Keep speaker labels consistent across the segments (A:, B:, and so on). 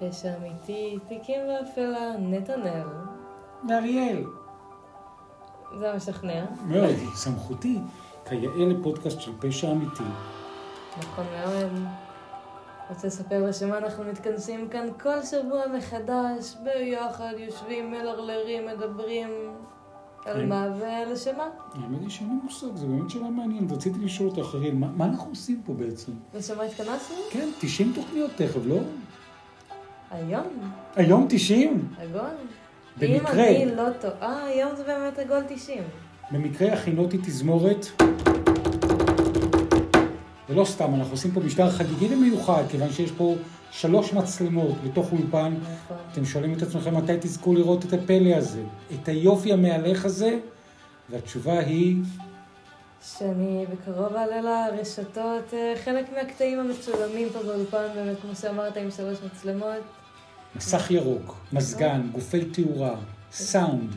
A: פשע אמיתי, תיקים ואפלה, נתנאל.
B: ואריאל.
A: זה משכנע.
B: מאוד, סמכותי, כיאה לפודקאסט של פשע אמיתי.
A: נכון מאוד. רוצה לספר לה שמה אנחנו מתכנסים כאן כל שבוע מחדש, ביחד, יושבים, מלרלרים, מדברים על
B: כן.
A: מה ולשם מה.
B: האמת היא שאין לי מושג, זו באמת שאלה מעניינת. רציתי לשאול אותך, אריאל, מה, אנחנו עושים פה בעצם?
A: לשם מה התכנסנו?
B: כן, 90 תוכניות תכף, לא?
A: היום,
B: היום 90?
A: עגול.
B: במקרה.
A: אם אני לא טועה, היום זה באמת עגול 90.
B: במקרה הכינותי תזמורת. ולא סתם, אנחנו עושים פה משטר חגיגי ומיוחד, כיוון שיש פה שלוש מצלמות בתוך אולפן.
A: נכון.
B: אתם שואלים את עצמכם מתי תזכו לראות את הפלא הזה, את היופי המהלך הזה, והתשובה היא,
A: שאני בקרוב אעלה לרשתות אה, חלק מהקטעים המצולמים פה באולפן, באמת, כמו שאמרת, עם שלוש מצלמות.
B: מסך ירוק, מזגן, גופי תאורה, סאונד,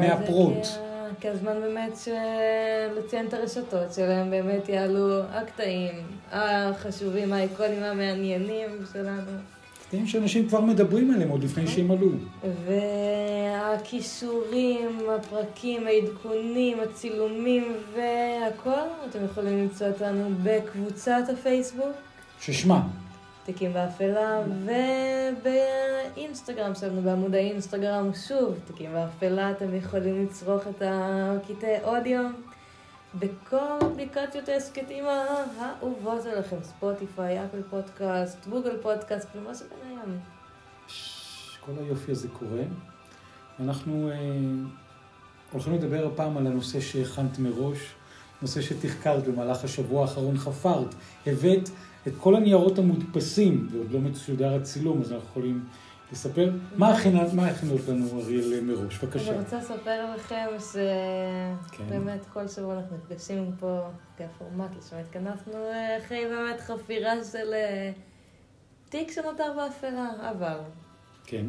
B: מהפרוט.
A: כ- כהזמן באמת. לציין את הרשתות שלהם, באמת יעלו הקטעים החשובים, האיקונים המעניינים שלנו.
B: קטעים שאנשים כבר מדברים עליהם עוד לפני שהם עלו.
A: והכישורים, הפרקים, העדכונים, הצילומים והכל, אתם יכולים למצוא אותנו בקבוצת הפייסבוק,
B: ששמה,
A: תיקים באפלה, ובאינסטגרם שלנו, בעמוד האינסטגרם, שוב, תיקים באפלה, אתם יכולים לצרוך את הקטעי אודיו בכל אפליקציות ההסכתים האהובות עליכם, ספוטיפיי, אפל פודקאסט, גוגל פודקאסט, ומה שביניהם.
B: כל היופי הזה קורה. אנחנו אה, הולכים לדבר הפעם על הנושא שהכנת מראש, נושא שתחקרת במהלך השבוע האחרון, חפרת, הבאת את כל הניירות המודפסים, ועוד לא משודר הצילום, אז אנחנו יכולים לספר. מה הכינות לנו אריאל מראש? בבקשה.
A: אני רוצה לספר לכם
B: כן.
A: שבאמת כל שבוע אנחנו נפגשים פה כפורמט לשם התכנסנו אה, אחרי באמת חפירה של אה, תיק שנותר באפלה, אבל
B: כן.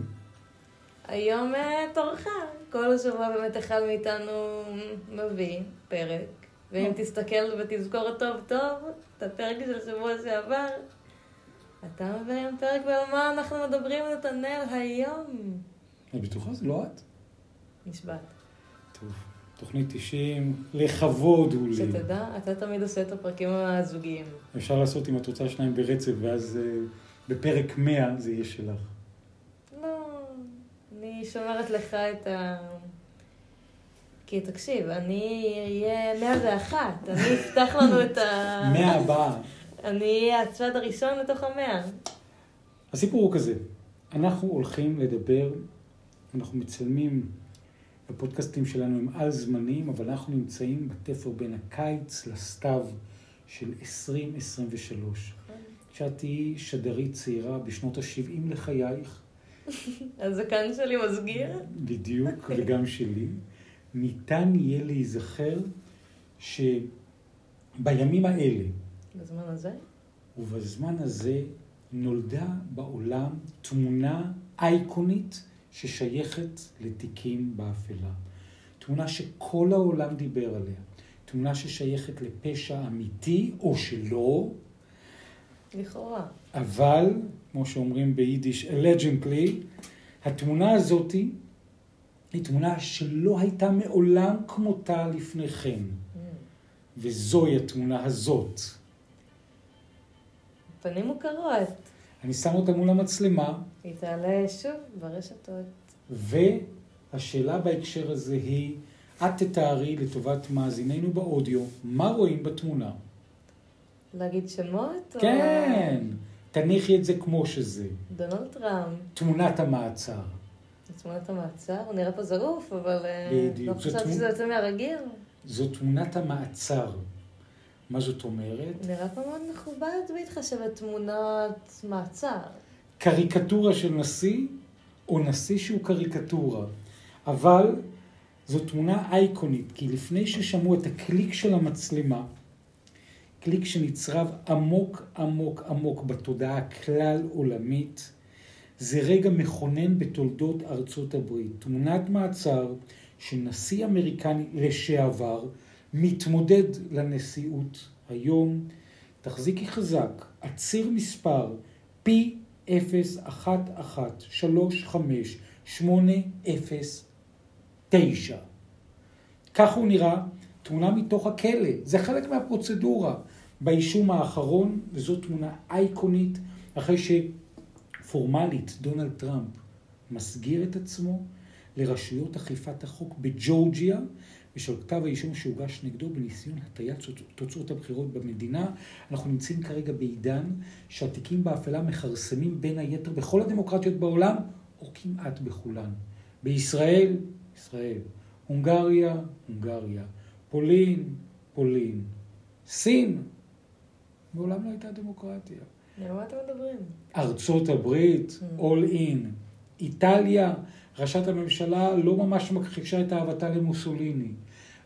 A: היום אה, תורך. כל השבוע באמת אחד מאיתנו מביא פרק, ואם
B: או.
A: תסתכל ותזכור טוב טוב את הפרק של שבוע שעבר, אתה מביא היום פרק ועל מה אנחנו מדברים נתנאל היום.
B: את בטוחה? זה לא את?
A: נשבעת.
B: טוב. תוכנית 90, לכבוד הוא לי.
A: שתדע, אתה תמיד עושה את הפרקים הזוגיים.
B: אפשר לעשות אם את רוצה שניים ברצף, ואז אה, בפרק 100 זה יהיה שלך.
A: לא, אני שומרת לך את ה... כי תקשיב, אני אהיה 101, אני אפתח לנו את ה...
B: 100 הבאה.
A: אני אהיה הצעד הראשון לתוך המאה.
B: הסיפור הוא כזה, אנחנו הולכים לדבר, אנחנו מצלמים, הפודקאסטים שלנו הם על זמניים, אבל אנחנו נמצאים בתפר בין הקיץ לסתיו של 2023. כשאת תהיי שדרית צעירה בשנות ה-70 לחייך,
A: הזקן שלי מסגיר?
B: בדיוק, וגם שלי, ניתן יהיה להיזכר שבימים האלה,
A: בזמן הזה?
B: ובזמן הזה נולדה בעולם תמונה אייקונית ששייכת לתיקים באפלה. תמונה שכל העולם דיבר עליה. תמונה ששייכת לפשע אמיתי או שלא,
A: לכאורה.
B: אבל, כמו שאומרים ביידיש, allegedly, התמונה הזאתי היא תמונה שלא הייתה מעולם כמותה לפני כן. וזוהי התמונה הזאת.
A: פנים מוכרות.
B: אני שם אותה מול המצלמה,
A: היא תעלה שוב ברשתות.
B: והשאלה בהקשר הזה היא, את תתארי לטובת מאזיננו באודיו, מה רואים בתמונה?
A: להגיד שמות? או-
B: כן, תניחי את זה כמו שזה.
A: דונלד טראמפ.
B: תמונת המעצר.
A: תמונת המעצר, הוא נראה פה זרוף, אבל אה,
B: בדיוק,
A: לא חשבתי שזה יוצא מהרגיל.
B: זו תמונת המעצר. מה זאת אומרת?
A: נראה פה מאוד מכובד בהתחשב בתמונת מעצר.
B: קריקטורה של נשיא, או נשיא שהוא קריקטורה. אבל זו תמונה אייקונית, כי לפני ששמעו את הקליק של המצלמה, קליק שנצרב עמוק עמוק עמוק בתודעה הכלל עולמית, זה רגע מכונן בתולדות ארצות הברית. תמונת מעצר של נשיא אמריקני לשעבר מתמודד לנשיאות היום. תחזיקי חזק, עציר מספר כך הוא נראה, תמונה מתוך הכלא. זה חלק מהפרוצדורה. באישום האחרון, וזו תמונה אייקונית, אחרי שפורמלית דונלד טראמפ מסגיר את עצמו לרשויות אכיפת החוק בג'ורג'יה, ושל כתב האישום שהוגש נגדו בניסיון הטיית תוצאות הבחירות במדינה. אנחנו נמצאים כרגע בעידן שהתיקים באפלה מכרסמים בין היתר בכל הדמוקרטיות בעולם, או כמעט בכולן. בישראל, ישראל. הונגריה, הונגריה. פולין, פולין. סין, מעולם לא הייתה דמוקרטיה.
A: אתם מדברים?
B: ארצות הברית, mm. all in. איטליה, ראשת הממשלה לא ממש מכחישה את אהבתה למוסוליני.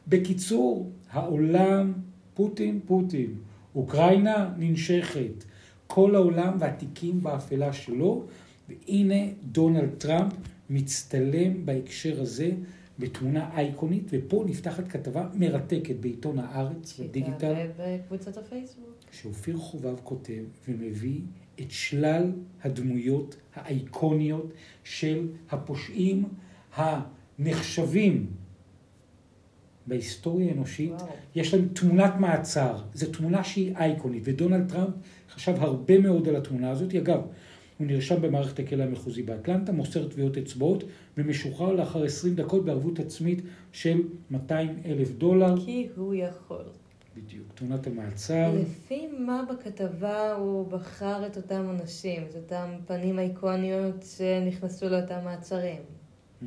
B: בקיצור, העולם, פוטין, פוטין. אוקראינה ננשכת. כל העולם והתיקים באפלה שלו, והנה דונלד טראמפ מצטלם בהקשר הזה בתמונה אייקונית, ופה נפתחת כתבה מרתקת בעיתון הארץ, בדיגיטל.
A: בקבוצת הפייסבוק.
B: שאופיר חובב כותב ומביא את שלל הדמויות האייקוניות של הפושעים הנחשבים בהיסטוריה האנושית. וואו. יש להם תמונת מעצר, זו תמונה שהיא אייקונית, ודונלד טראמפ חשב הרבה מאוד על התמונה הזאת. אגב, הוא נרשם במערכת הכלא המחוזי באטלנטה, מוסר טביעות אצבעות ומשוחרר לאחר 20 דקות בערבות עצמית של 200 אלף דולר.
A: כי הוא יכול.
B: בדיוק, תמונת המעצר.
A: לפי מה בכתבה הוא בחר את אותם אנשים, את אותם פנים אייקוניות שנכנסו לאותם מעצרים? Hmm.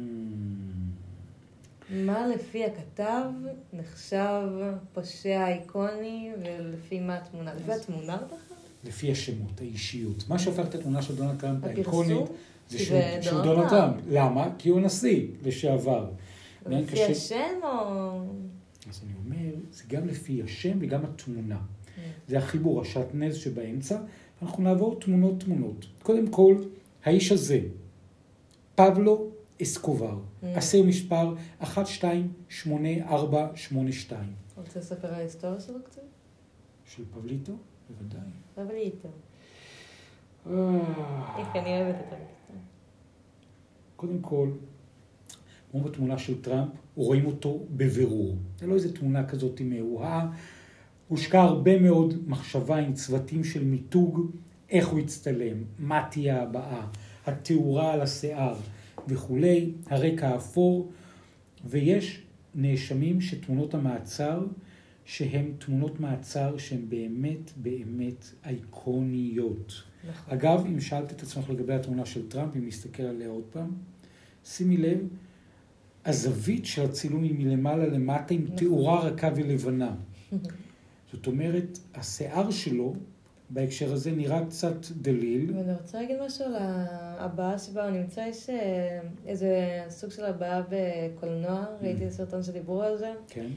A: מה לפי הכתב נחשב פושע אייקוני ולפי מה התמונה? לפי התמונה בכלל?
B: לפי השמות, האישיות. מה שהופך את התמונה של דונלד טראמפ האיקונית זה שהוא דונלד טראמפ. למה? כי הוא נשיא לשעבר.
A: לפי השם או...
B: אז אני אומר, זה גם לפי השם וגם התמונה. כן. זה החיבור, השעטנז שבאמצע. אנחנו נעבור תמונות-תמונות. קודם כל, האיש הזה, פבלו אסקובר. אסיר מספר 128482.
A: רוצה לספר על ההיסטוריה שלו קצת?
B: של פבליטו? בוודאי.
A: פבליטו. אה. איך אני אוהבת פבליטו.
B: קודם כל, כמו בתמונה של טראמפ, רואים אותו בבירור. זה לא איזה תמונה כזאת מהוהה. הושקע הרבה מאוד מחשבה עם צוותים של מיתוג, איך הוא יצטלם, מה תהיה הבאה, התאורה על השיער וכולי, הרקע האפור, ויש נאשמים שתמונות המעצר, שהן תמונות מעצר שהן באמת באמת אייקוניות. נכון. אגב, אם שאלת את עצמך לגבי התמונה של טראמפ, אם נסתכל עליה עוד פעם, שימי לב הזווית של הצילום היא מלמעלה למטה עם נכון. תאורה רכה ולבנה. זאת אומרת, השיער שלו בהקשר הזה נראה קצת דליל.
A: ואני רוצה להגיד משהו על הבעה שבה הוא נמצא, יש אה, איזה סוג של הבעה בקולנוע, mm. ראיתי סרטון שדיברו על זה.
B: כן.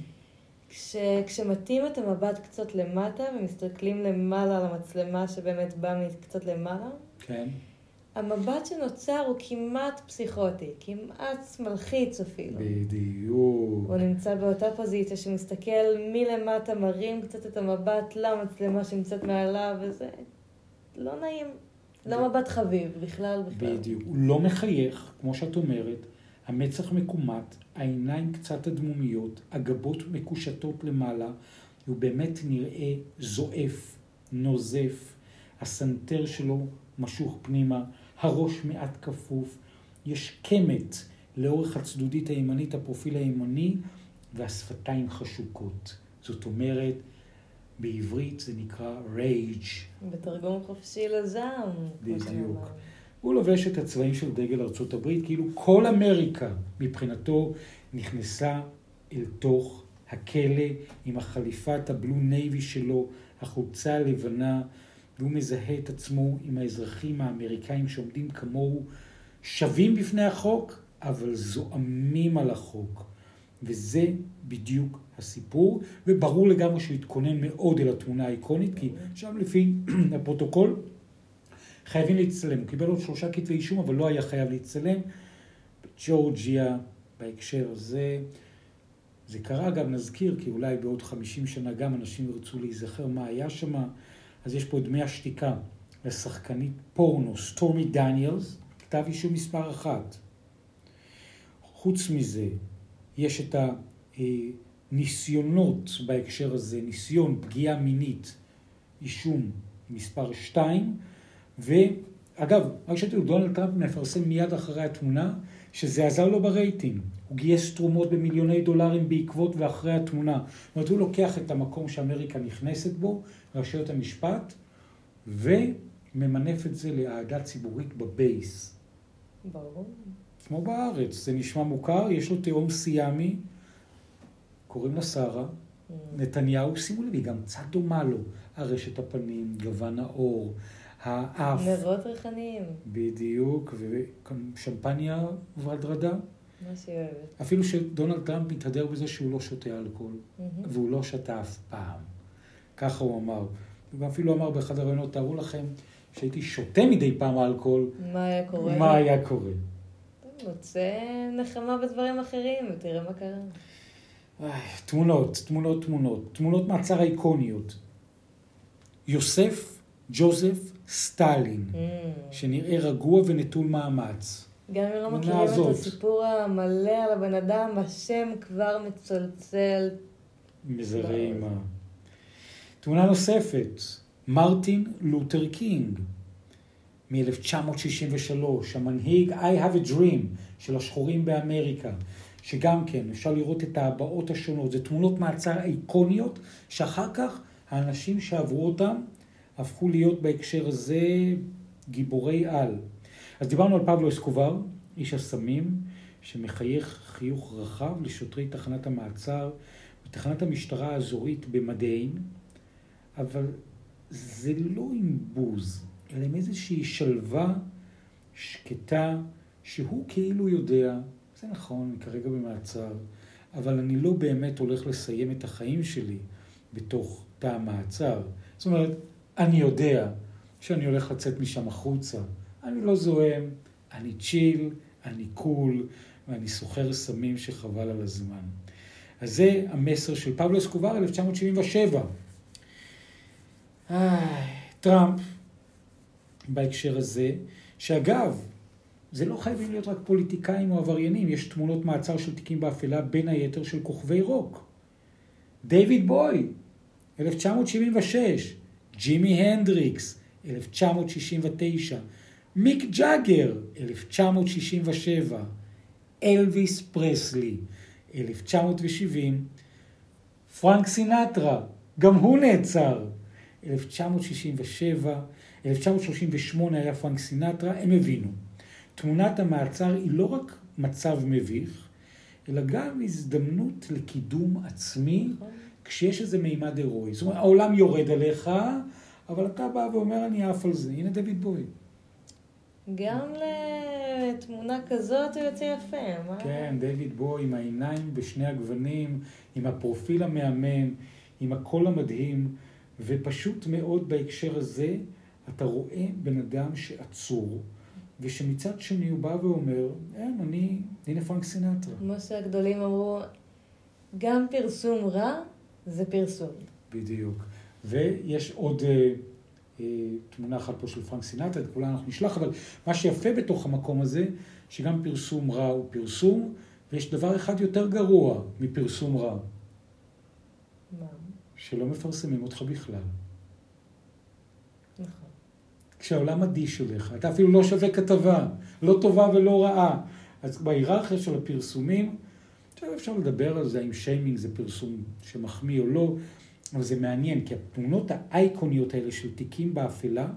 A: כש, כשמטים את המבט קצת למטה ומסתכלים למעלה על המצלמה שבאמת באה קצת למעלה,
B: כן.
A: המבט שנוצר הוא כמעט פסיכוטי, כמעט מלחיץ אפילו.
B: בדיוק.
A: הוא נמצא באותה פוזיציה שמסתכל מלמטה, מרים קצת את המבט למצלמה שנמצאת מעליו, וזה לא נעים. לא מבט חביב, בכלל, בכלל.
B: בדיוק. הוא לא מחייך, כמו שאת אומרת, המצח מקומט, העיניים קצת אדמומיות, הגבות מקושטות למעלה, הוא באמת נראה זועף, נוזף, הסנטר שלו משוך פנימה. הראש מעט כפוף, יש קמת לאורך הצדודית הימנית, הפרופיל הימני, והשפתיים חשוקות. זאת אומרת, בעברית זה נקרא רייג'.
A: בתרגום חופשי לזעם.
B: בדיוק. הוא לובש את הצבעים של דגל ארצות הברית, כאילו כל אמריקה מבחינתו נכנסה אל תוך הכלא עם החליפת ה blue navy שלו, החולצה הלבנה, והוא מזהה את עצמו עם האזרחים האמריקאים שעומדים כמוהו, שווים בפני החוק, אבל זועמים על החוק. וזה בדיוק הסיפור, וברור לגמרי שהוא התכונן מאוד אל התמונה האיקונית, כי עכשיו לפי הפרוטוקול חייבים להצטלם. הוא קיבל עוד שלושה כתבי אישום, אבל לא היה חייב להצטלם. בג'ורג'יה, בהקשר הזה, זה קרה, אגב, נזכיר, כי אולי בעוד 50 שנה גם אנשים ירצו להיזכר מה היה שם. אז יש פה דמי השתיקה לשחקנית פורנו סטורמי דניאלס, כתב אישום מספר אחת. חוץ מזה, יש את הניסיונות בהקשר הזה, ניסיון פגיעה מינית, אישום מספר שתיים, ואגב, רק שתדעו, דונלד טראמפ מפרסם מיד אחרי התמונה, שזה עזר לו ברייטינג. הוא גייס תרומות במיליוני דולרים בעקבות ואחרי התמונה. זאת אומרת, הוא לוקח את המקום שאמריקה נכנסת בו, רשויות המשפט, וממנף את זה לאהדה ציבורית ב base.
A: ברור.
B: כמו בארץ, זה נשמע מוכר, יש לו תאום סיאמי, קוראים לה שרה,
A: Mm.
B: נתניהו, שימו לב, היא גם קצת דומה לו, ארשת הפנים, גוון העור, האף,
A: נרות ריחניים,
B: בדיוק, ושמפניה והדרדה.
A: מה שהיא אוהבת.
B: אפילו שדונלד טראמפ מתהדר בזה שהוא לא שותה אלכוהול. והוא לא שתה אף פעם. ככה הוא אמר. ואפילו אמר באחד הראיונות, תארו לכם שהייתי שותה מדי פעם אלכוהול,
A: מה היה קורה?
B: מה היה קורה?
A: מוצא נחמה בדברים אחרים, ותראה מה קרה.
B: תמונות, תמונות, תמונות. תמונות מעצר איקוניות. יוסף ג'וזף סטלין,
A: Mm.
B: שנראה רגוע ונטול מאמץ.
A: גם אם לא מכירים את
B: הזאת.
A: הסיפור המלא על הבן אדם, השם כבר מצלצל.
B: מזרה אימה. תמונה נוספת, מרטין לותר קינג, מ-1963, המנהיג I have a dream של השחורים באמריקה, שגם כן אפשר לראות את ההבעות השונות, זה תמונות מעצר איקוניות, שאחר כך האנשים שעברו אותם הפכו להיות בהקשר הזה גיבורי על. אז דיברנו על פבלו אסקובר, איש הסמים, שמחייך חיוך רחב לשוטרי תחנת המעצר בתחנת המשטרה האזורית במדיין, אבל זה לא עם בוז, אלא עם איזושהי שלווה שקטה, שהוא כאילו יודע, זה נכון, אני כרגע במעצר, אבל אני לא באמת הולך לסיים את החיים שלי בתוך תא המעצר. זאת אומרת, אני יודע שאני הולך לצאת משם החוצה. אני לא זועם, אני צ'יל, אני קול, ואני סוחר סמים שחבל על הזמן. אז זה המסר של פבלו אסקובר, 1977. אה, טראמפ, בהקשר הזה, שאגב, זה לא חייבים להיות רק פוליטיקאים או עבריינים, יש תמונות מעצר של תיקים באפלה, בין היתר של כוכבי רוק. דיוויד בואי, 1976, ג'ימי הנדריקס, 1969, מיק ג'אגר, 1967, אלוויס פרסלי, 1970, פרנק סינטרה, גם הוא נעצר, 1967, 1938 היה פרנק סינטרה, הם הבינו. תמונת המעצר היא לא רק מצב מביך, אלא גם הזדמנות לקידום עצמי
A: נכון?
B: כשיש איזה מימד הירואי. זאת אומרת, העולם יורד עליך, אבל אתה בא ואומר, אני עף על זה. הנה דוד בוי.
A: גם לתמונה כזאת הוא יוצא יפה, מה?
B: כן, דויד בוי עם העיניים בשני הגוונים, עם הפרופיל המהמם, עם הקול המדהים, ופשוט מאוד בהקשר הזה, אתה רואה בן אדם שעצור, ושמצד שני הוא בא ואומר, אין, אני, הנה פרנק סינטרה.
A: כמו שהגדולים אמרו, גם פרסום רע זה פרסום.
B: בדיוק. ויש עוד אה, אה, תמונה אחת פה של פרנק סינטרה, את כולה אנחנו נשלח, אבל מה שיפה בתוך המקום הזה, שגם פרסום רע הוא פרסום, ויש דבר אחד יותר גרוע מפרסום רע,
A: מה?
B: שלא מפרסמים אותך בכלל.
A: נכון.
B: כשהעולם אדיש אליך, אתה אפילו לא שווה כתבה, לא טובה ולא רעה. אז בהיררכיה של הפרסומים, עכשיו אפשר לדבר על זה, האם שיימינג זה פרסום שמחמיא או לא, אבל זה מעניין, כי התמונות האייקוניות האלה של תיקים באפלה,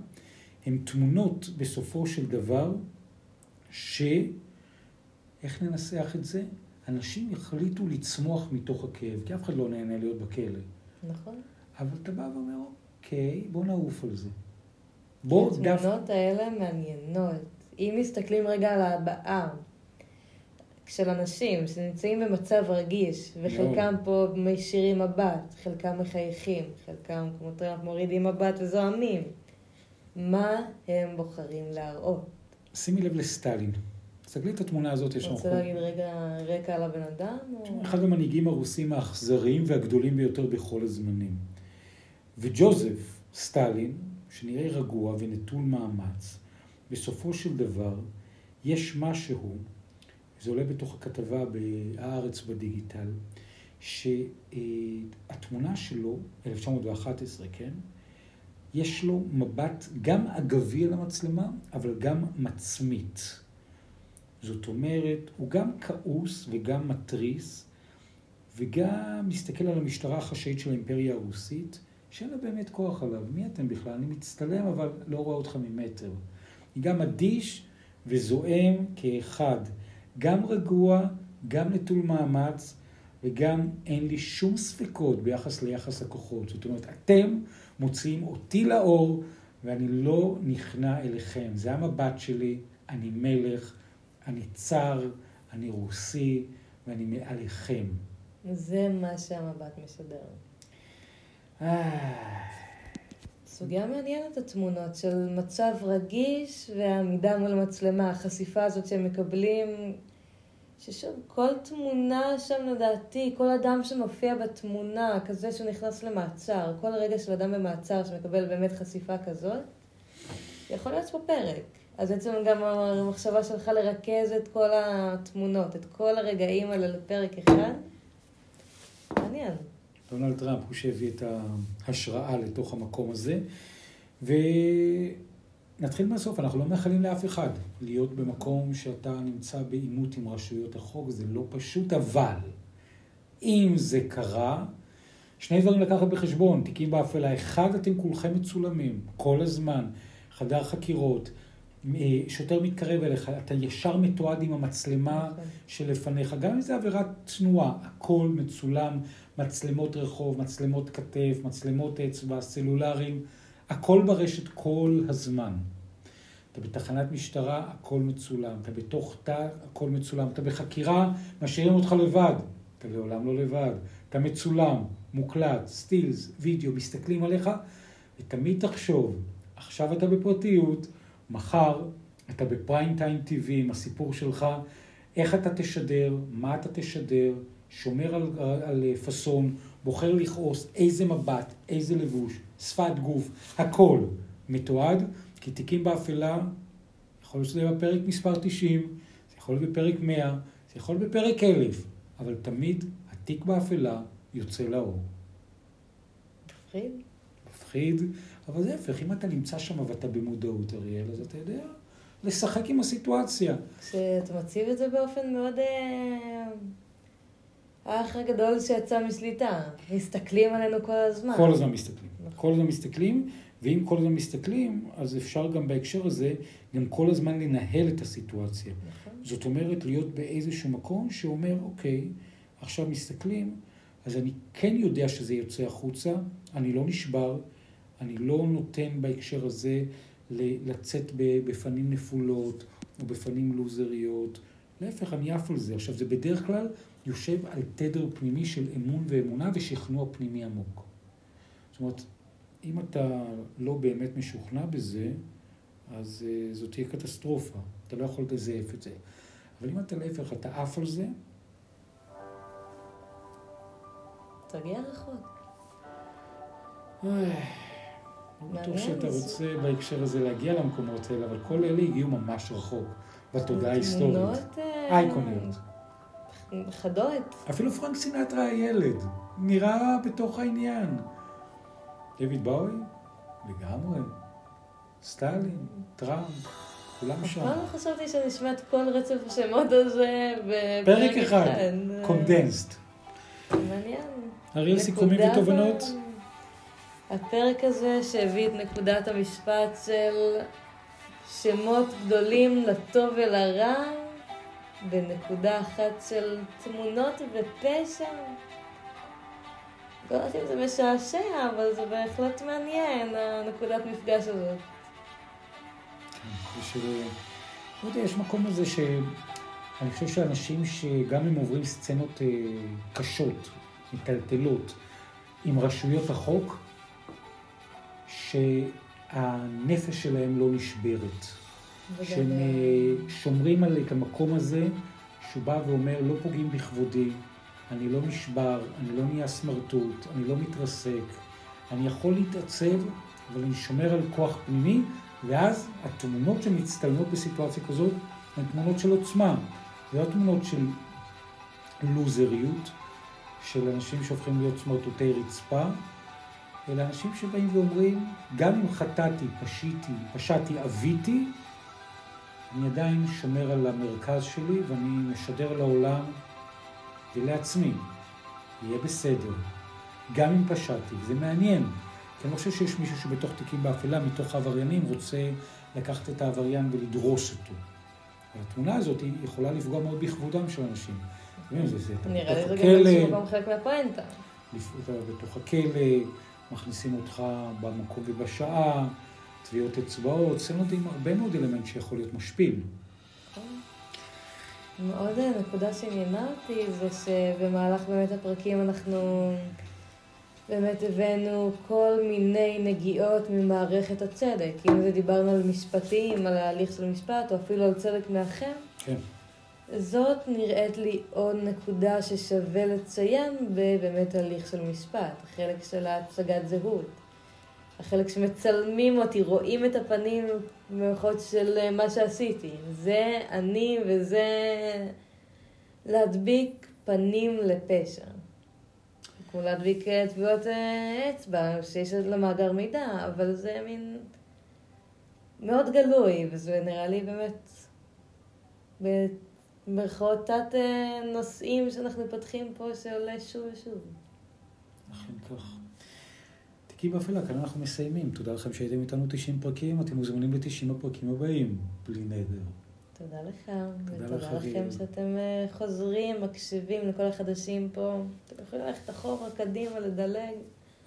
B: הן תמונות בסופו של דבר, ש... איך ננסח את זה? אנשים יחליטו לצמוח מתוך הכאב, כי אף אחד לא נהנה להיות בכלא.
A: נכון.
B: אבל אתה בא ואומר, אוקיי, בוא נעוף על זה. בוא דווקא...
A: התמונות האלה מעניינות. אם מסתכלים רגע על הבעה של אנשים שנמצאים במצב רגיש, וחלקם פה מישירים מבט, חלקם מחייכים, חלקם כמו טראמפ מורידים מבט וזועמים, מה הם בוחרים להראות?
B: שימי לב לסטלין. תסתכלי את התמונה הזאת, יש שם
A: רוצה. להגיד רגע רקע על הבן אדם? או...
B: אחד המנהיגים הרוסים האכזריים והגדולים ביותר בכל הזמנים. וג'וזף סטלין, שנראה רגוע ונטול מאמץ, בסופו של דבר יש משהו, זה עולה בתוך הכתבה ב"הארץ" בדיגיטל, שהתמונה שלו, 1911, כן? יש לו מבט גם אגבי על המצלמה, אבל גם מצמית. זאת אומרת, הוא גם כעוס וגם מתריס, וגם מסתכל על המשטרה החשאית של האימפריה הרוסית, שאין לה באמת כוח עליו. מי אתם בכלל? אני מצטלם, אבל לא רואה אותך ממטר. היא גם אדיש וזועם כאחד. גם רגוע, גם נטול מאמץ, וגם אין לי שום ספקות ביחס ליחס הכוחות. זאת אומרת, אתם מוציאים אותי לאור, ואני לא נכנע אליכם. זה המבט שלי, אני מלך, אני צר, אני רוסי, ואני מעליכם.
A: זה מה שהמבט משדר. סוגיה מעניינת התמונות של מצב רגיש ועמידה מול מצלמה, החשיפה הזאת שהם מקבלים, ששוב, כל תמונה שם לדעתי, כל אדם שמופיע בתמונה, כזה שהוא נכנס למעצר, כל רגע של אדם במעצר שמקבל באמת חשיפה כזאת, יכול להיות פה פרק. אז בעצם גם המחשבה שלך לרכז את כל התמונות, את כל הרגעים האלה לפרק אחד, מעניין.
B: דונלד טראמפ הוא שהביא את ההשראה לתוך המקום הזה. ונתחיל מהסוף, אנחנו לא מאחלים לאף אחד להיות במקום שאתה נמצא בעימות עם רשויות החוק, זה לא פשוט, אבל אם זה קרה, שני דברים לקחת בחשבון, תיקים באפלה. אחד, אתם כולכם מצולמים, כל הזמן, חדר חקירות. שוטר מתקרב אליך, אתה ישר מתועד עם המצלמה נכון. שלפניך, גם אם זה עבירת תנועה, הכל מצולם, מצלמות רחוב, מצלמות כתף, מצלמות אצבע, סלולריים, הכל ברשת כל הזמן. אתה בתחנת משטרה, הכל מצולם. אתה בתוך תא, הכל מצולם. אתה בחקירה, משאירים אותך לבד. אתה לעולם לא לבד. אתה מצולם, מוקלט, סטילס, וידאו, מסתכלים עליך, ותמיד תחשוב, עכשיו אתה בפרטיות, מחר אתה בפריים טיים טיווי עם הסיפור שלך, איך אתה תשדר, מה אתה תשדר, שומר על, על פאסון, בוחר לכעוס, איזה מבט, איזה לבוש, שפת גוף, הכל מתועד, כי תיקים באפלה, יכול להיות שזה יהיה בפרק מספר 90, זה יכול להיות בפרק 100, זה יכול להיות בפרק 1000, אבל תמיד התיק באפלה יוצא לאור.
A: מפחיד.
B: מפחיד, אבל זה ההפך, אם אתה נמצא שם ואתה במודעות, אריאל, אז אתה יודע לשחק עם הסיטואציה.
A: כשאתה מציב את זה באופן מאוד... אה, האח הגדול שיצא משליטה. מסתכלים עלינו כל הזמן.
B: כל הזמן מסתכלים. נכון. כל הזמן מסתכלים, ואם כל הזמן מסתכלים, אז אפשר גם בהקשר הזה, גם כל הזמן לנהל את הסיטואציה. נכון. זאת אומרת, להיות באיזשהו מקום שאומר, אוקיי, עכשיו מסתכלים, אז אני כן יודע שזה יוצא החוצה, אני לא נשבר, אני לא נותן בהקשר הזה לצאת בפנים נפולות או בפנים לוזריות. להפך, אני עף על זה. עכשיו, זה בדרך כלל יושב על תדר פנימי של אמון ואמונה ושכנוע פנימי עמוק. זאת אומרת, אם אתה לא באמת משוכנע בזה, אז uh, זאת תהיה קטסטרופה. אתה לא יכול לזייף את זה. אבל אם אתה להפך, אתה עף על זה...
A: תגיע רחוק.
B: בטוח שאתה רוצה בהקשר הזה להגיע למקומות האלה, אבל כל אלה הגיעו ממש רחוק בתודעה ההיסטורית.
A: אה,
B: אייקוניות.
A: חדות.
B: אפילו פרנק סינטרה הילד, נראה בתוך העניין. דיוויד בואי, לגמרי. סטלין, טראמפ, כולם שם.
A: אף פעם לא חשבתי שאני אשמע את כל רצף השמות הזה
B: בפרק אחד. condensed.
A: מעניין.
B: אריאל, סיכומים ותובנות?
A: הפרק הזה שהביא את נקודת המשפט של שמות גדולים לטוב ולרע בנקודה אחת של תמונות ופשע. לא יודעת אם זה משעשע, אבל זה בהחלט מעניין, הנקודת מפגש הזאת.
B: לא יודע, יש מקום לזה שאני חושב שאנשים שגם אם עוברים סצנות אה, קשות, מטלטלות, עם רשויות החוק, שהנפש שלהם לא נשברת. שהם אה, שומרים על את המקום הזה, שהוא בא ואומר, לא פוגעים בכבודי, אני לא נשבר, אני לא נהיה סמרטוט, אני לא מתרסק, אני יכול להתעצב אבל אני שומר על כוח פנימי, ואז התמונות שמצטלמות בסיטואציה כזאת הן תמונות של עוצמה, זה לא תמונות של לוזריות, של אנשים שהופכים להיות סמרטוטי רצפה, אלא אנשים שבאים ואומרים, גם אם חטאתי, פשיתי, פשעתי, אביתי, אני עדיין שומר על המרכז שלי ואני משדר לעולם ולעצמי, יהיה בסדר, גם אם פשעתי, וזה מעניין, כי אני לא חושב שיש מישהו שבתוך תיקים באפלה, מתוך העבריינים, רוצה לקחת את העבריין ולדרוס אותו. התמונה הזאת יכולה לפגוע מאוד בכבודם של אנשים.
A: נראה לי זה גם חלק מהפואנטה.
B: בתוך הכלא, מכניסים אותך במקום ובשעה, טביעות אצבעות, סצנות עם הרבה מאוד אלמנט שיכול להיות משפיל.
A: מאוד נקודה שעניינה אותי זה שבמהלך באמת הפרקים אנחנו באמת הבאנו כל מיני נגיעות ממערכת הצדק. אם זה דיברנו על משפטים, על ההליך של משפט, או אפילו על צדק מאחר.
B: כן.
A: זאת נראית לי עוד נקודה ששווה לציין בבאמת הליך של משפט, החלק של ההצגת זהות. החלק שמצלמים אותי, רואים את הפנים במערכות של מה שעשיתי. זה אני וזה להדביק פנים לפשע. כמו להדביק טביעות אה, אצבע, שיש לה מאגר מידע, אבל זה מין מאוד גלוי, וזה נראה לי באמת במרכאות תת אה, נושאים שאנחנו פותחים פה שעולה שוב ושוב.
B: אכן כך. תיקים באפלה, כאן אנחנו מסיימים. תודה לכם שהייתם איתנו 90 פרקים, אתם מוזמנים ל-90 הפרקים הבאים, בלי נדר.
A: תודה לך, ותודה לכם שאתם אה, חוזרים, מקשיבים לכל החדשים פה. אתם יכולים ללכת אחורה, קדימה, לדלג.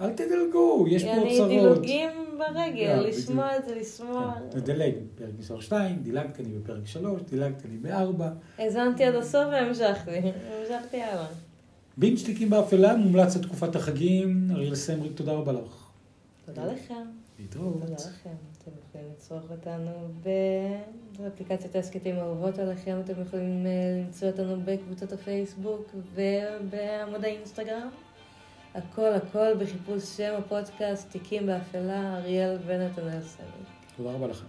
B: אל תדלגו, יש פה
A: אוצרות.
B: צרות.
A: דילוגים ברגל, לשמוע את זה, לשמוע.
B: כן, נדלג, פרק מספר 2, דילגת לי בפרק 3, דילגת לי ב-4.
A: האזנתי עד הסוף והמשכתי, המשכתי הלאה.
B: בין שתיקים באפלה, מומלץ לתקופת החגים. אריאל סמריק, תודה רבה לך.
A: תודה לכם.
B: להתראות.
A: תודה לכם. אתם יכולים לצרוך אותנו באפליקציית ההסכתים האהובות עליכם, אתם יכולים אה, למצוא אותנו בקבוצות הפייסבוק ובעמוד האינסטגרם. הכל הכל בחיפוש שם הפודקאסט, תיקים באפלה, אריאל ונתנאל סמריק.
B: תודה רבה לכם.